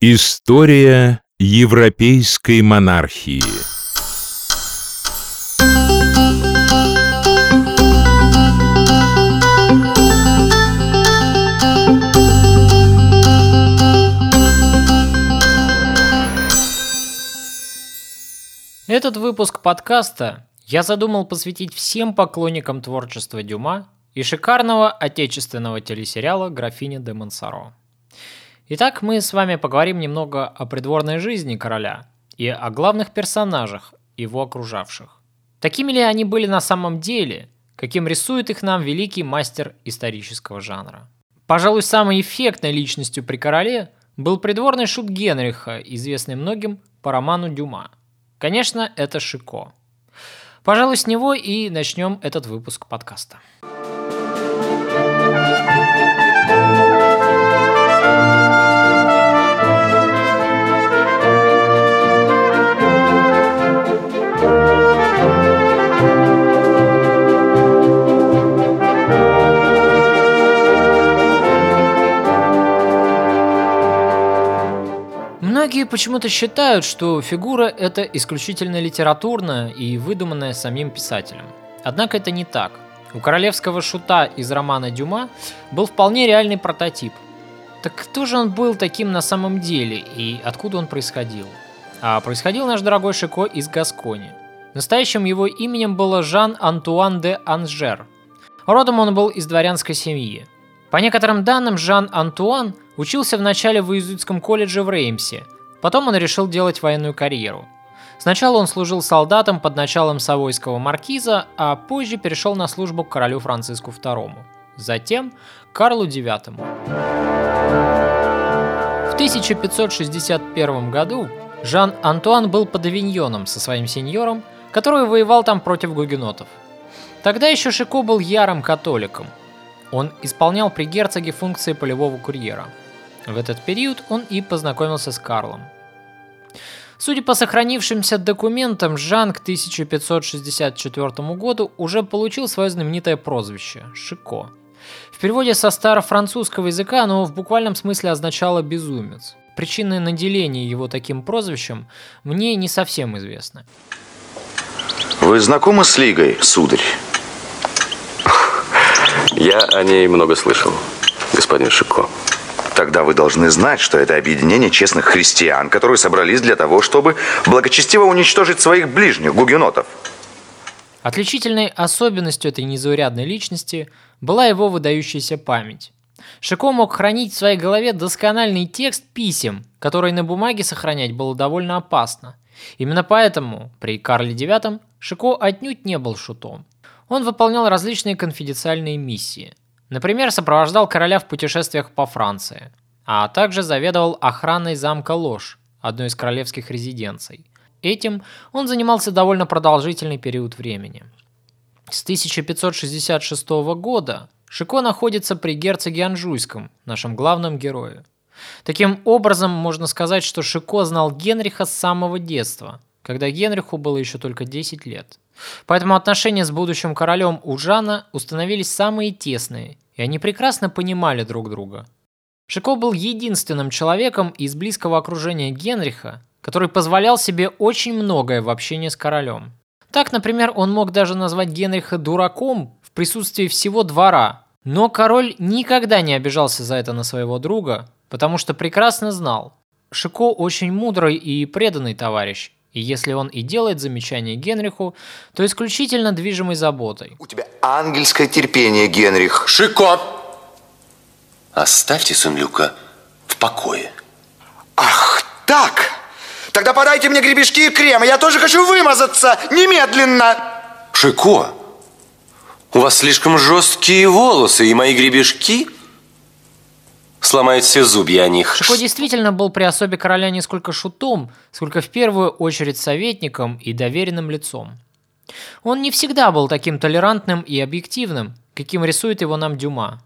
История европейской монархии Этот выпуск подкаста я задумал посвятить всем поклонникам творчества Дюма и шикарного отечественного телесериала «Графиня де Монсоро». Итак, мы с вами поговорим немного о придворной жизни короля и о главных персонажах, его окружавших. Такими ли они были на самом деле, каким рисует их нам великий мастер исторического жанра. Пожалуй, самой эффектной личностью при короле был придворный шут Генриха, известный многим по роману Дюма. Конечно, это Шико. Пожалуй, с него и начнем этот выпуск подкаста. Многие почему-то считают, что фигура это исключительно литературная и выдуманная самим писателем. Однако это не так. У королевского шута из романа Дюма был вполне реальный прототип. Так кто же он был таким на самом деле и откуда он происходил? А происходил наш дорогой Шико из Гаскони. Настоящим его именем было Жан-Антуан де Анжер. Родом он был из дворянской семьи. По некоторым данным, Жан-Антуан учился вначале в иезуитском колледже в Реймсе – Потом он решил делать военную карьеру. Сначала он служил солдатом под началом Савойского маркиза, а позже перешел на службу к королю Франциску II. Затем Карлу IX. В 1561 году Жан-Антуан был под Авиньоном со своим сеньором, который воевал там против гугенотов. Тогда еще Шико был ярым католиком. Он исполнял при герцоге функции полевого курьера – в этот период он и познакомился с Карлом. Судя по сохранившимся документам, Жан к 1564 году уже получил свое знаменитое прозвище – Шико. В переводе со старофранцузского языка оно в буквальном смысле означало «безумец». Причины наделения его таким прозвищем мне не совсем известны. Вы знакомы с Лигой, сударь? Я о ней много слышал, господин Шико. Тогда вы должны знать, что это объединение честных христиан, которые собрались для того, чтобы благочестиво уничтожить своих ближних, гугенотов. Отличительной особенностью этой незаурядной личности была его выдающаяся память. Шико мог хранить в своей голове доскональный текст писем, которые на бумаге сохранять было довольно опасно. Именно поэтому при Карле IX Шико отнюдь не был шутом. Он выполнял различные конфиденциальные миссии – Например, сопровождал короля в путешествиях по Франции, а также заведовал охраной замка Ложь, одной из королевских резиденций. Этим он занимался довольно продолжительный период времени. С 1566 года Шико находится при герцоге Анжуйском, нашем главном герое. Таким образом, можно сказать, что Шико знал Генриха с самого детства, когда Генриху было еще только 10 лет. Поэтому отношения с будущим королем у Жана установились самые тесные, и они прекрасно понимали друг друга. Шико был единственным человеком из близкого окружения Генриха, который позволял себе очень многое в общении с королем. Так, например, он мог даже назвать Генриха дураком в присутствии всего двора, но король никогда не обижался за это на своего друга, потому что прекрасно знал, Шико очень мудрый и преданный товарищ, и если он и делает замечание Генриху, то исключительно движимой заботой. У тебя ангельское терпение, Генрих. Шико! Оставьте сын Люка в покое. Ах, так! Тогда подайте мне гребешки и крем, я тоже хочу вымазаться немедленно. Шико, у вас слишком жесткие волосы, и мои гребешки сломает все зубья о них. Шико действительно был при особе короля не сколько шутом, сколько в первую очередь советником и доверенным лицом. Он не всегда был таким толерантным и объективным, каким рисует его нам Дюма.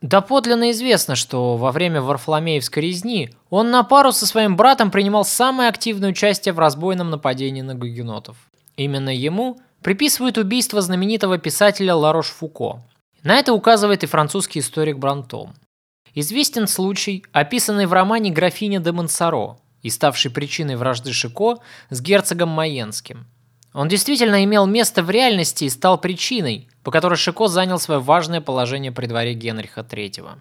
Доподлинно известно, что во время Варфоломеевской резни он на пару со своим братом принимал самое активное участие в разбойном нападении на гугенотов. Именно ему приписывают убийство знаменитого писателя Ларош Фуко. На это указывает и французский историк Брантом. Известен случай, описанный в романе «Графиня де Монсоро» и ставший причиной вражды Шико с герцогом Майенским. Он действительно имел место в реальности и стал причиной, по которой Шико занял свое важное положение при дворе Генриха III.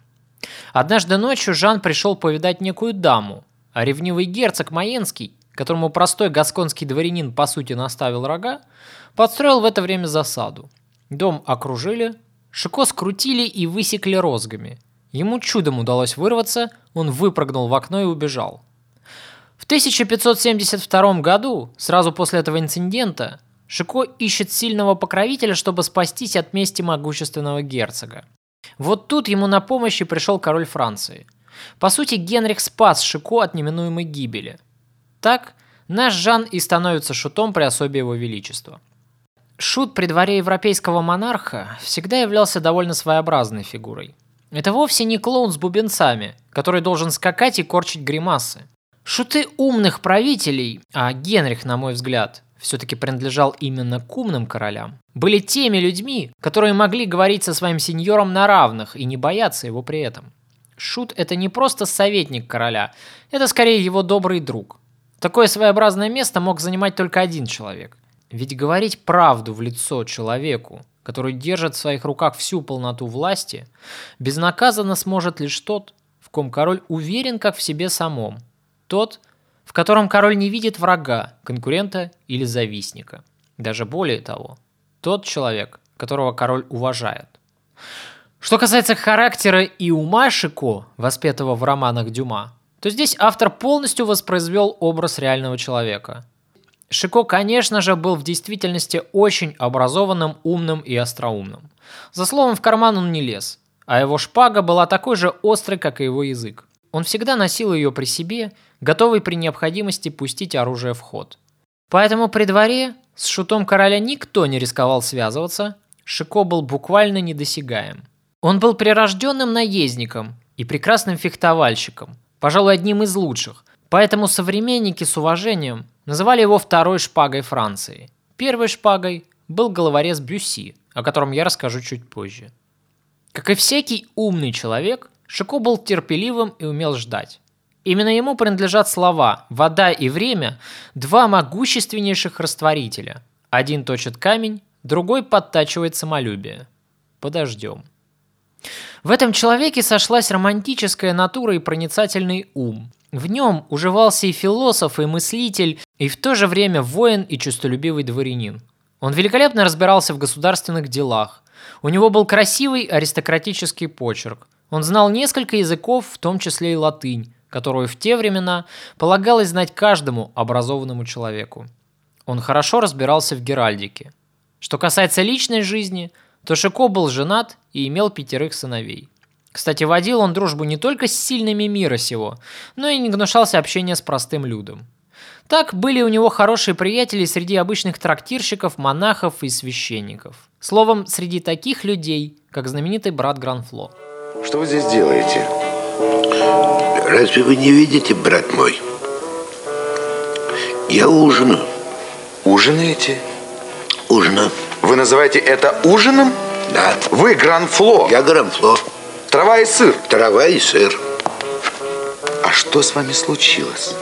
Однажды ночью Жан пришел повидать некую даму, а ревнивый герцог Майенский, которому простой гасконский дворянин по сути наставил рога, подстроил в это время засаду. Дом окружили, Шико скрутили и высекли розгами. Ему чудом удалось вырваться, он выпрыгнул в окно и убежал. В 1572 году, сразу после этого инцидента, Шико ищет сильного покровителя, чтобы спастись от мести могущественного герцога. Вот тут ему на помощь и пришел король Франции. По сути, Генрих спас Шико от неминуемой гибели. Так, наш Жан и становится шутом при особе его величества. Шут при дворе европейского монарха всегда являлся довольно своеобразной фигурой. Это вовсе не клоун с бубенцами, который должен скакать и корчить гримасы. Шуты умных правителей, а Генрих, на мой взгляд, все-таки принадлежал именно к умным королям, были теми людьми, которые могли говорить со своим сеньором на равных и не бояться его при этом. Шут – это не просто советник короля, это скорее его добрый друг. Такое своеобразное место мог занимать только один человек. Ведь говорить правду в лицо человеку, который держит в своих руках всю полноту власти, безнаказанно сможет лишь тот, в ком король уверен как в себе самом. Тот, в котором король не видит врага, конкурента или завистника. Даже более того, тот человек, которого король уважает. Что касается характера и ума Шико, воспетого в романах Дюма, то здесь автор полностью воспроизвел образ реального человека. Шико, конечно же, был в действительности очень образованным, умным и остроумным. За словом в карман он не лез, а его шпага была такой же острой, как и его язык. Он всегда носил ее при себе, готовый при необходимости пустить оружие в ход. Поэтому при дворе с шутом короля никто не рисковал связываться, Шико был буквально недосягаем. Он был прирожденным наездником и прекрасным фехтовальщиком, пожалуй, одним из лучших, поэтому современники с уважением называли его второй шпагой Франции. Первой шпагой был головорез Бюсси, о котором я расскажу чуть позже. Как и всякий умный человек, Шико был терпеливым и умел ждать. Именно ему принадлежат слова «вода» и «время» – два могущественнейших растворителя. Один точит камень, другой подтачивает самолюбие. Подождем. В этом человеке сошлась романтическая натура и проницательный ум. В нем уживался и философ, и мыслитель, и в то же время воин и честолюбивый дворянин. Он великолепно разбирался в государственных делах. У него был красивый аристократический почерк. Он знал несколько языков, в том числе и латынь, которую в те времена полагалось знать каждому образованному человеку. Он хорошо разбирался в геральдике. Что касается личной жизни, то Шико был женат и имел пятерых сыновей. Кстати, водил он дружбу не только с сильными мира сего, но и не гнушался общения с простым людом. Так были у него хорошие приятели среди обычных трактирщиков, монахов и священников. Словом, среди таких людей, как знаменитый брат Гранфло. Что вы здесь делаете? Разве вы не видите, брат мой? Я ужинаю. Ужинаете? Ужинаю. Вы называете это ужином? Да. Вы Гранфло. Я грамфло. Трава и сыр. Трава и сыр. А что с вами случилось?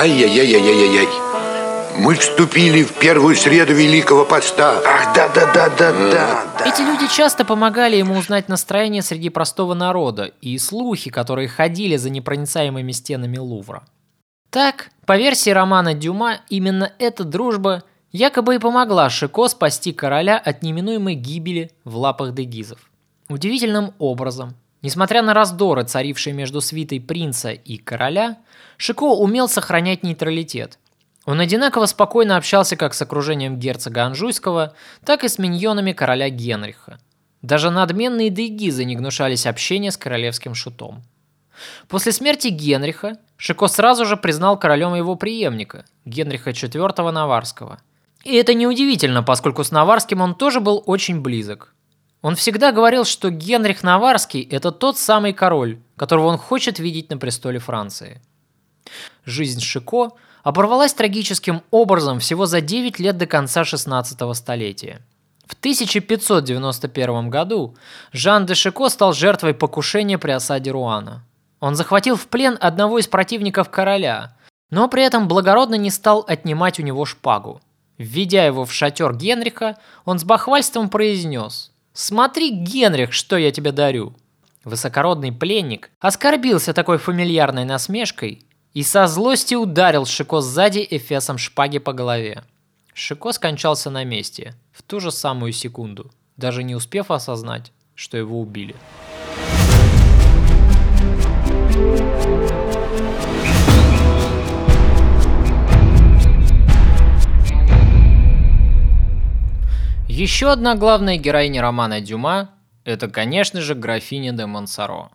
Ай-яй-яй-яй-яй-яй. Мы вступили в первую среду Великого Поста. Ах, да-да-да-да-да. Эти люди часто помогали ему узнать настроение среди простого народа и слухи, которые ходили за непроницаемыми стенами Лувра. Так, по версии романа Дюма, именно эта дружба якобы и помогла Шико спасти короля от неминуемой гибели в лапах дегизов. Удивительным образом, несмотря на раздоры, царившие между свитой принца и короля, Шико умел сохранять нейтралитет. Он одинаково спокойно общался как с окружением герцога Анжуйского, так и с миньонами короля Генриха. Даже надменные дегизы не гнушались общения с королевским шутом. После смерти Генриха Шико сразу же признал королем его преемника, Генриха IV Наварского. И это неудивительно, поскольку с Наварским он тоже был очень близок. Он всегда говорил, что Генрих Наварский – это тот самый король, которого он хочет видеть на престоле Франции. Жизнь Шико оборвалась трагическим образом всего за 9 лет до конца 16 столетия. В 1591 году Жан де Шико стал жертвой покушения при осаде Руана. Он захватил в плен одного из противников короля, но при этом благородно не стал отнимать у него шпагу. Введя его в шатер Генриха, он с бахвальством произнес «Смотри, Генрих, что я тебе дарю!» Высокородный пленник оскорбился такой фамильярной насмешкой и со злости ударил Шико сзади эфесом шпаги по голове. Шико скончался на месте, в ту же самую секунду, даже не успев осознать, что его убили. Еще одна главная героиня романа Дюма – это, конечно же, графиня де Монсоро.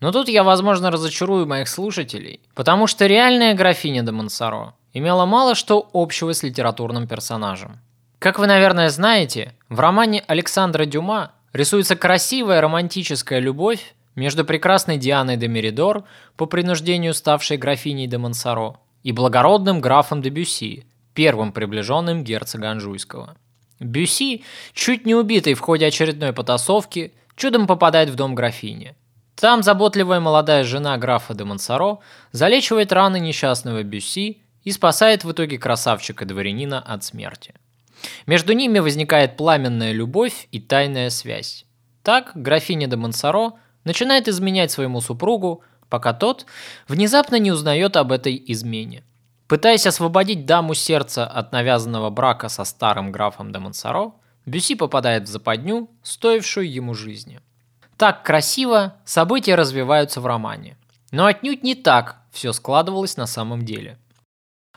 Но тут я, возможно, разочарую моих слушателей, потому что реальная графиня де Монсоро имела мало что общего с литературным персонажем. Как вы, наверное, знаете, в романе Александра Дюма рисуется красивая романтическая любовь между прекрасной Дианой де Меридор, по принуждению ставшей графиней де Монсоро, и благородным графом де Бюсси, первым приближенным герцога Анжуйского. Бюсси, чуть не убитый в ходе очередной потасовки, чудом попадает в дом графини. Там заботливая молодая жена графа де Монсоро залечивает раны несчастного Бюсси и спасает в итоге красавчика-дворянина от смерти. Между ними возникает пламенная любовь и тайная связь. Так графиня де Монсоро начинает изменять своему супругу, пока тот внезапно не узнает об этой измене. Пытаясь освободить даму сердца от навязанного брака со старым графом де Монсоро, Бюси попадает в западню, стоившую ему жизни. Так красиво события развиваются в романе. Но отнюдь не так все складывалось на самом деле –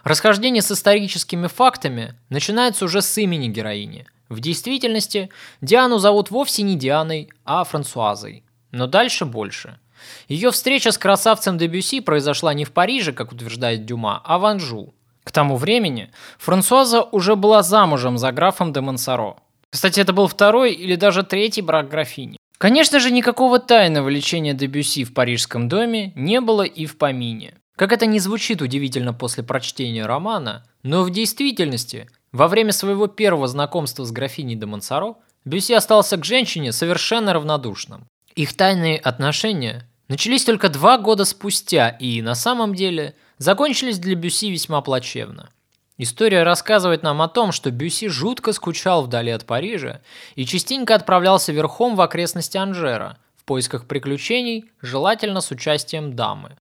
Расхождение с историческими фактами начинается уже с имени героини. В действительности Диану зовут вовсе не Дианой, а Франсуазой. Но дальше больше. Ее встреча с красавцем Дебюси произошла не в Париже, как утверждает Дюма, а в Анжу. К тому времени Франсуаза уже была замужем за графом де Монсоро. Кстати, это был второй или даже третий брак графини. Конечно же, никакого тайного лечения Дебюси в парижском доме не было и в помине. Как это не звучит удивительно после прочтения романа, но в действительности, во время своего первого знакомства с графиней де Монсоро, Бюсси остался к женщине совершенно равнодушным. Их тайные отношения начались только два года спустя и, на самом деле, закончились для Бюсси весьма плачевно. История рассказывает нам о том, что Бюсси жутко скучал вдали от Парижа и частенько отправлялся верхом в окрестности Анжера в поисках приключений, желательно с участием дамы.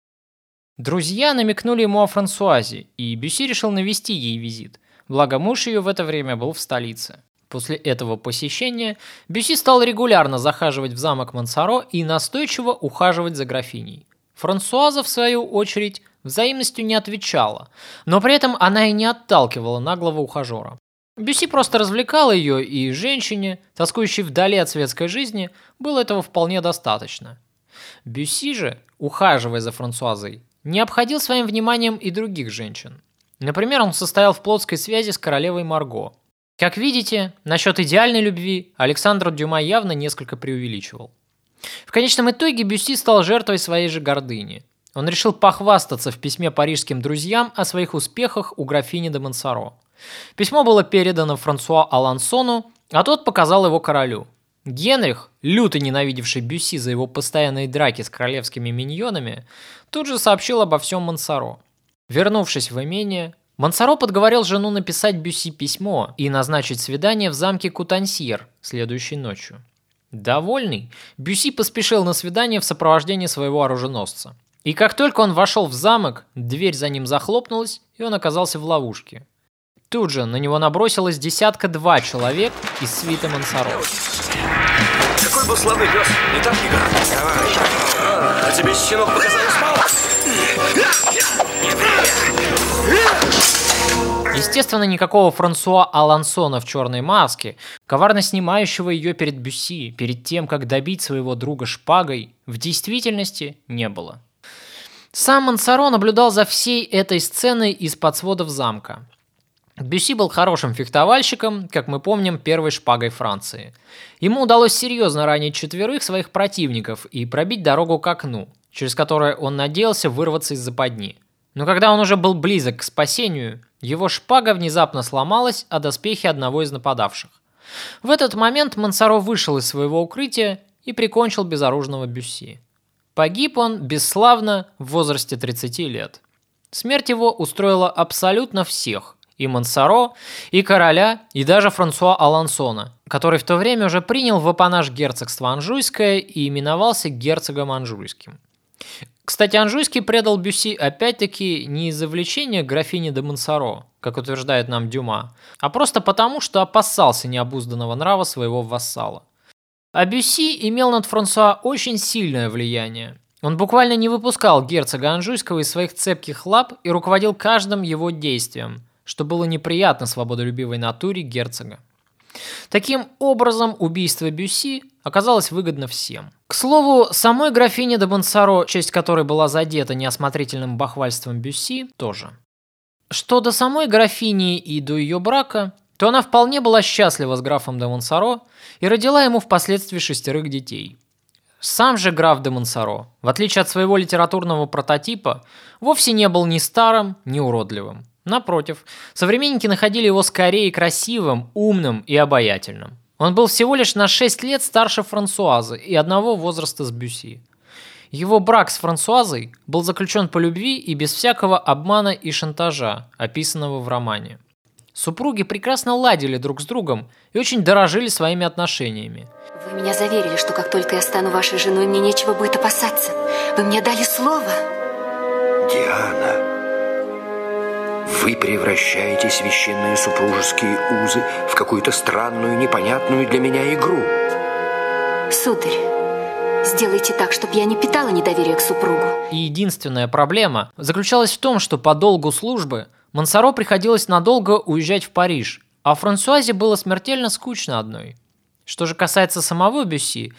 Друзья намекнули ему о Франсуазе, и Бюси решил навести ей визит, благо муж ее в это время был в столице. После этого посещения Бюси стал регулярно захаживать в замок Мансаро и настойчиво ухаживать за графиней. Франсуаза, в свою очередь, взаимностью не отвечала, но при этом она и не отталкивала наглого ухажера. Бюси просто развлекала ее, и женщине, тоскующей вдали от светской жизни, было этого вполне достаточно. Бюси же, ухаживая за Франсуазой, не обходил своим вниманием и других женщин. Например, он состоял в плотской связи с королевой Марго. Как видите, насчет идеальной любви Александр Дюма явно несколько преувеличивал. В конечном итоге Бюсси стал жертвой своей же гордыни. Он решил похвастаться в письме парижским друзьям о своих успехах у графини де Монсоро. Письмо было передано Франсуа Алансону, а тот показал его королю. Генрих, люто ненавидевший Бюсси за его постоянные драки с королевскими миньонами, тут же сообщил обо всем Мансаро. Вернувшись в имение, Мансаро подговорил жену написать Бюсси письмо и назначить свидание в замке Кутансьер следующей ночью. Довольный, Бюсси поспешил на свидание в сопровождении своего оруженосца. И как только он вошел в замок, дверь за ним захлопнулась, и он оказался в ловушке. Тут же на него набросилось десятка-два человек из свита Мансаро. Какой был славный пес, не так, Игорь? А тебе, щенок, показалось Естественно, никакого Франсуа Алансона в черной маске, коварно снимающего ее перед Бюсси, перед тем, как добить своего друга шпагой, в действительности не было. Сам Мансаро наблюдал за всей этой сценой из-под сводов замка. Бюси был хорошим фехтовальщиком, как мы помним, первой шпагой Франции. Ему удалось серьезно ранить четверых своих противников и пробить дорогу к окну, через которое он надеялся вырваться из западни. Но когда он уже был близок к спасению, его шпага внезапно сломалась о доспехи одного из нападавших. В этот момент Мансаро вышел из своего укрытия и прикончил безоружного Бюсси. Погиб он бесславно в возрасте 30 лет. Смерть его устроила абсолютно всех, и Мансаро, и короля, и даже Франсуа Алансона, который в то время уже принял в апанаж герцогство Анжуйское и именовался герцогом Анжуйским. Кстати, Анжуйский предал Бюсси опять-таки не из-за влечения графини де Монсоро, как утверждает нам Дюма, а просто потому, что опасался необузданного нрава своего вассала. А Бюсси имел над Франсуа очень сильное влияние. Он буквально не выпускал герцога Анжуйского из своих цепких лап и руководил каждым его действием, что было неприятно свободолюбивой натуре герцога. Таким образом, убийство Бюсси оказалось выгодно всем. К слову, самой графине де Бонсаро, честь которой была задета неосмотрительным бахвальством Бюсси, тоже. Что до самой графини и до ее брака, то она вполне была счастлива с графом де Монсоро и родила ему впоследствии шестерых детей. Сам же граф де Монсоро, в отличие от своего литературного прототипа, вовсе не был ни старым, ни уродливым. Напротив, современники находили его скорее красивым, умным и обаятельным. Он был всего лишь на 6 лет старше Франсуазы и одного возраста с Бюси. Его брак с Франсуазой был заключен по любви и без всякого обмана и шантажа, описанного в романе. Супруги прекрасно ладили друг с другом и очень дорожили своими отношениями. Вы меня заверили, что как только я стану вашей женой, мне нечего будет опасаться. Вы мне дали слово. Диана, вы превращаете священные супружеские узы в какую-то странную, непонятную для меня игру. Сударь, сделайте так, чтобы я не питала недоверия к супругу. И единственная проблема заключалась в том, что по долгу службы Монсоро приходилось надолго уезжать в Париж, а Франсуазе было смертельно скучно одной. Что же касается самого Бюсси,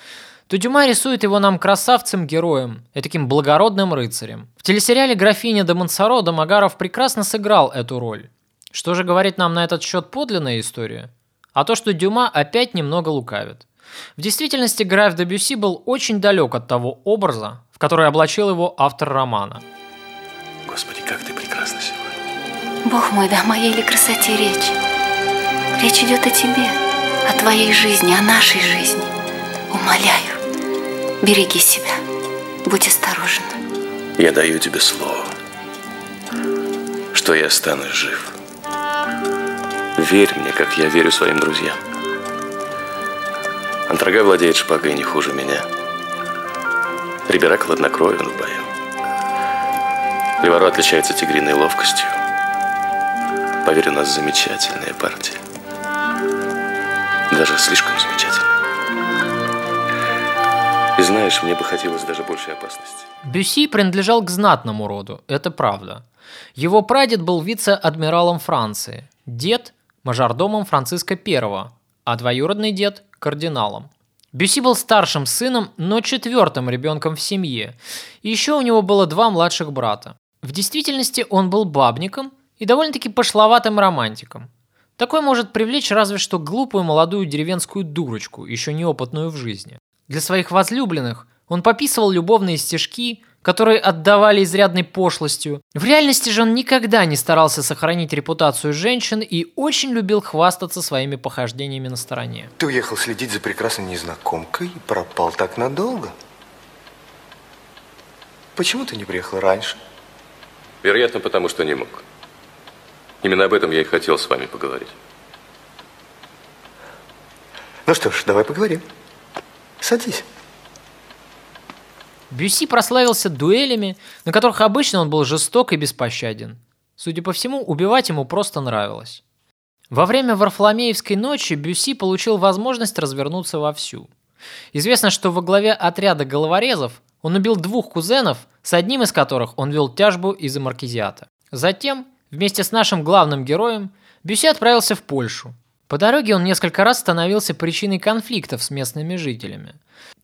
то Дюма рисует его нам красавцем-героем и таким благородным рыцарем. В телесериале «Графиня де Монсоро» Домогаров прекрасно сыграл эту роль. Что же говорит нам на этот счет подлинная история? А то, что Дюма опять немного лукавит. В действительности граф де Бюсси был очень далек от того образа, в который облачил его автор романа. Господи, как ты прекрасна сегодня. Бог мой, да о моей ли красоте речь? Речь идет о тебе, о твоей жизни, о нашей жизни. Умоляю, береги себя, будь осторожен. Я даю тебе слово, что я останусь жив. Верь мне, как я верю своим друзьям. Антрага владеет шпагой не хуже меня. Рибера хладнокровен в бою. Леваро отличается тигриной ловкостью. Поверь, у нас замечательная партия. Даже слишком замечательная. И знаешь, мне бы хотелось даже большей опасности. Бюсси принадлежал к знатному роду, это правда. Его прадед был вице-адмиралом Франции, дед – мажордомом Франциска I, а двоюродный дед – кардиналом. Бюсси был старшим сыном, но четвертым ребенком в семье. Еще у него было два младших брата. В действительности он был бабником и довольно-таки пошловатым романтиком. Такой может привлечь разве что глупую молодую деревенскую дурочку, еще неопытную в жизни. Для своих возлюбленных он пописывал любовные стишки, которые отдавали изрядной пошлостью. В реальности же он никогда не старался сохранить репутацию женщин и очень любил хвастаться своими похождениями на стороне. Ты уехал следить за прекрасной незнакомкой и пропал так надолго. Почему ты не приехал раньше? Вероятно, потому что не мог. Именно об этом я и хотел с вами поговорить. Ну что ж, давай поговорим. Садись. Бюсси прославился дуэлями, на которых обычно он был жесток и беспощаден. Судя по всему, убивать ему просто нравилось. Во время Варфоломеевской ночи Бюсси получил возможность развернуться вовсю. Известно, что во главе отряда головорезов он убил двух кузенов, с одним из которых он вел тяжбу из-за маркизиата. Затем, вместе с нашим главным героем, Бюсси отправился в Польшу, по дороге он несколько раз становился причиной конфликтов с местными жителями.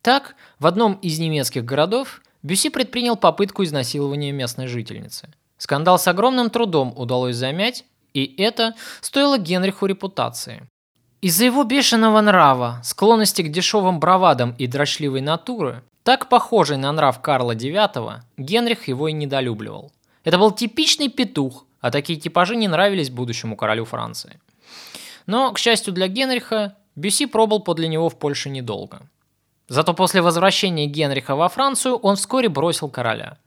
Так, в одном из немецких городов Бюси предпринял попытку изнасилования местной жительницы. Скандал с огромным трудом удалось замять, и это стоило Генриху репутации. Из-за его бешеного нрава, склонности к дешевым бравадам и дрочливой натуры, так похожей на нрав Карла IX, Генрих его и недолюбливал. Это был типичный петух, а такие типажи не нравились будущему королю Франции. Но, к счастью для Генриха, Бюсси пробыл подле него в Польше недолго. Зато после возвращения Генриха во Францию он вскоре бросил короля.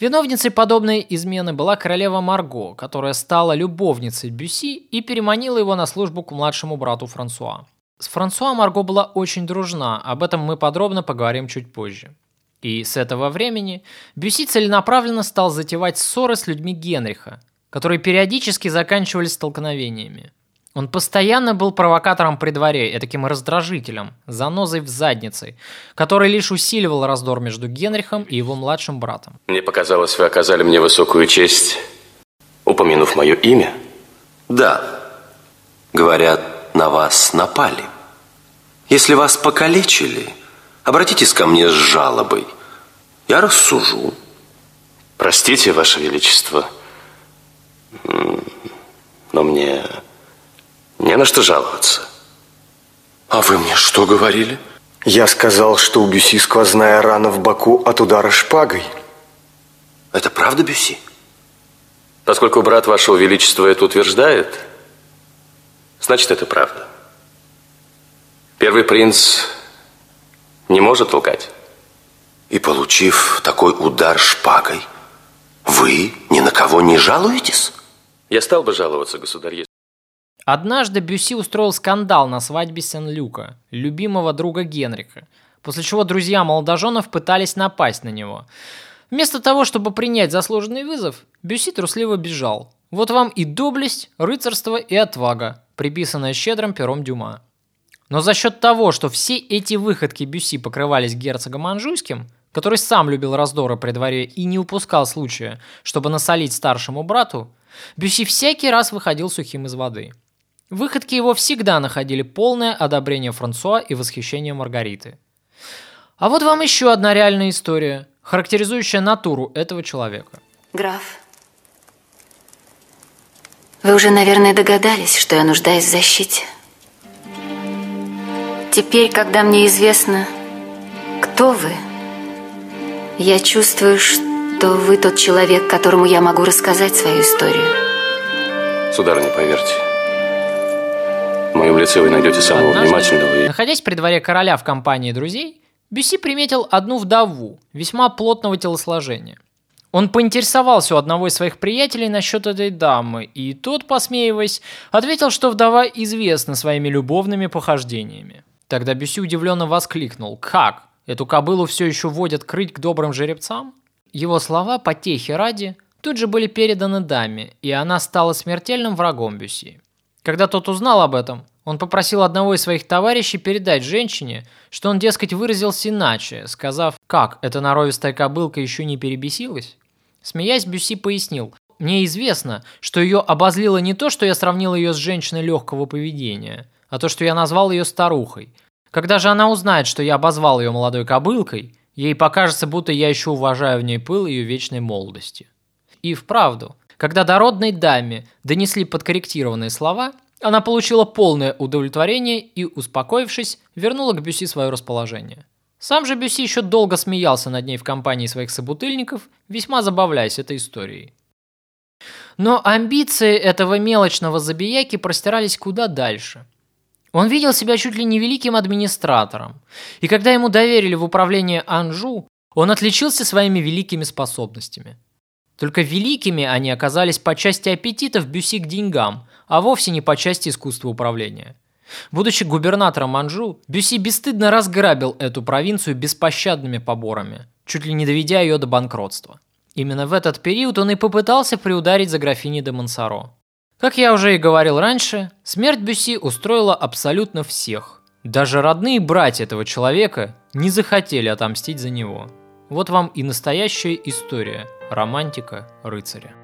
Виновницей подобной измены была королева Марго, которая стала любовницей Бюсси и переманила его на службу к младшему брату Франсуа. С Франсуа Марго была очень дружна, об этом мы подробно поговорим чуть позже. И с этого времени Бюсси целенаправленно стал затевать ссоры с людьми Генриха, которые периодически заканчивались столкновениями. Он постоянно был провокатором при дворе, таким раздражителем, занозой в заднице, который лишь усиливал раздор между Генрихом и его младшим братом. Мне показалось, вы оказали мне высокую честь, упомянув мое имя. Да, говорят, на вас напали. Если вас покалечили, обратитесь ко мне с жалобой. Я рассужу. Простите, Ваше Величество, но мне не на что жаловаться. А вы мне что говорили? Я сказал, что у Бюси сквозная рана в боку от удара шпагой. Это правда, Бюси? Поскольку брат вашего величества это утверждает, значит, это правда. Первый принц не может лгать. И получив такой удар шпагой, вы ни на кого не жалуетесь? Я стал бы жаловаться, государь, Однажды Бюси устроил скандал на свадьбе Сен-Люка, любимого друга Генриха, после чего друзья молодоженов пытались напасть на него. Вместо того, чтобы принять заслуженный вызов, Бюси трусливо бежал. Вот вам и доблесть, рыцарство и отвага, приписанная щедрым пером Дюма. Но за счет того, что все эти выходки Бюси покрывались герцогом Анжуйским, который сам любил раздоры при дворе и не упускал случая, чтобы насолить старшему брату, Бюси всякий раз выходил сухим из воды – Выходки его всегда находили полное одобрение Франсуа и восхищение Маргариты. А вот вам еще одна реальная история, характеризующая натуру этого человека. Граф, вы уже, наверное, догадались, что я нуждаюсь в защите. Теперь, когда мне известно, кто вы, я чувствую, что вы тот человек, которому я могу рассказать свою историю. Сударыня, поверьте, в моем лице вы найдете самого Однажды, внимательного и... Находясь при дворе короля в компании друзей, Бюси приметил одну вдову, весьма плотного телосложения. Он поинтересовался у одного из своих приятелей насчет этой дамы, и тот, посмеиваясь, ответил, что вдова известна своими любовными похождениями. Тогда Бюси удивленно воскликнул «Как? Эту кобылу все еще водят крыть к добрым жеребцам?» Его слова, потехи ради, тут же были переданы даме, и она стала смертельным врагом Бюси. Когда тот узнал об этом, он попросил одного из своих товарищей передать женщине, что он, дескать, выразился иначе, сказав, как, эта норовистая кобылка еще не перебесилась? Смеясь, Бюси пояснил, «Мне известно, что ее обозлило не то, что я сравнил ее с женщиной легкого поведения, а то, что я назвал ее старухой. Когда же она узнает, что я обозвал ее молодой кобылкой, ей покажется, будто я еще уважаю в ней пыл ее вечной молодости». И вправду, когда дородной даме донесли подкорректированные слова, она получила полное удовлетворение и, успокоившись, вернула к Бюси свое расположение. Сам же Бюси еще долго смеялся над ней в компании своих собутыльников, весьма забавляясь этой историей. Но амбиции этого мелочного забияки простирались куда дальше. Он видел себя чуть ли не великим администратором, и когда ему доверили в управление Анжу, он отличился своими великими способностями – только великими они оказались по части аппетитов Бюси к деньгам, а вовсе не по части искусства управления. Будучи губернатором Манжу, Бюси бесстыдно разграбил эту провинцию беспощадными поборами, чуть ли не доведя ее до банкротства. Именно в этот период он и попытался приударить за графиней де Монсоро. Как я уже и говорил раньше, смерть Бюси устроила абсолютно всех. Даже родные братья этого человека не захотели отомстить за него. Вот вам и настоящая история романтика рыцаря.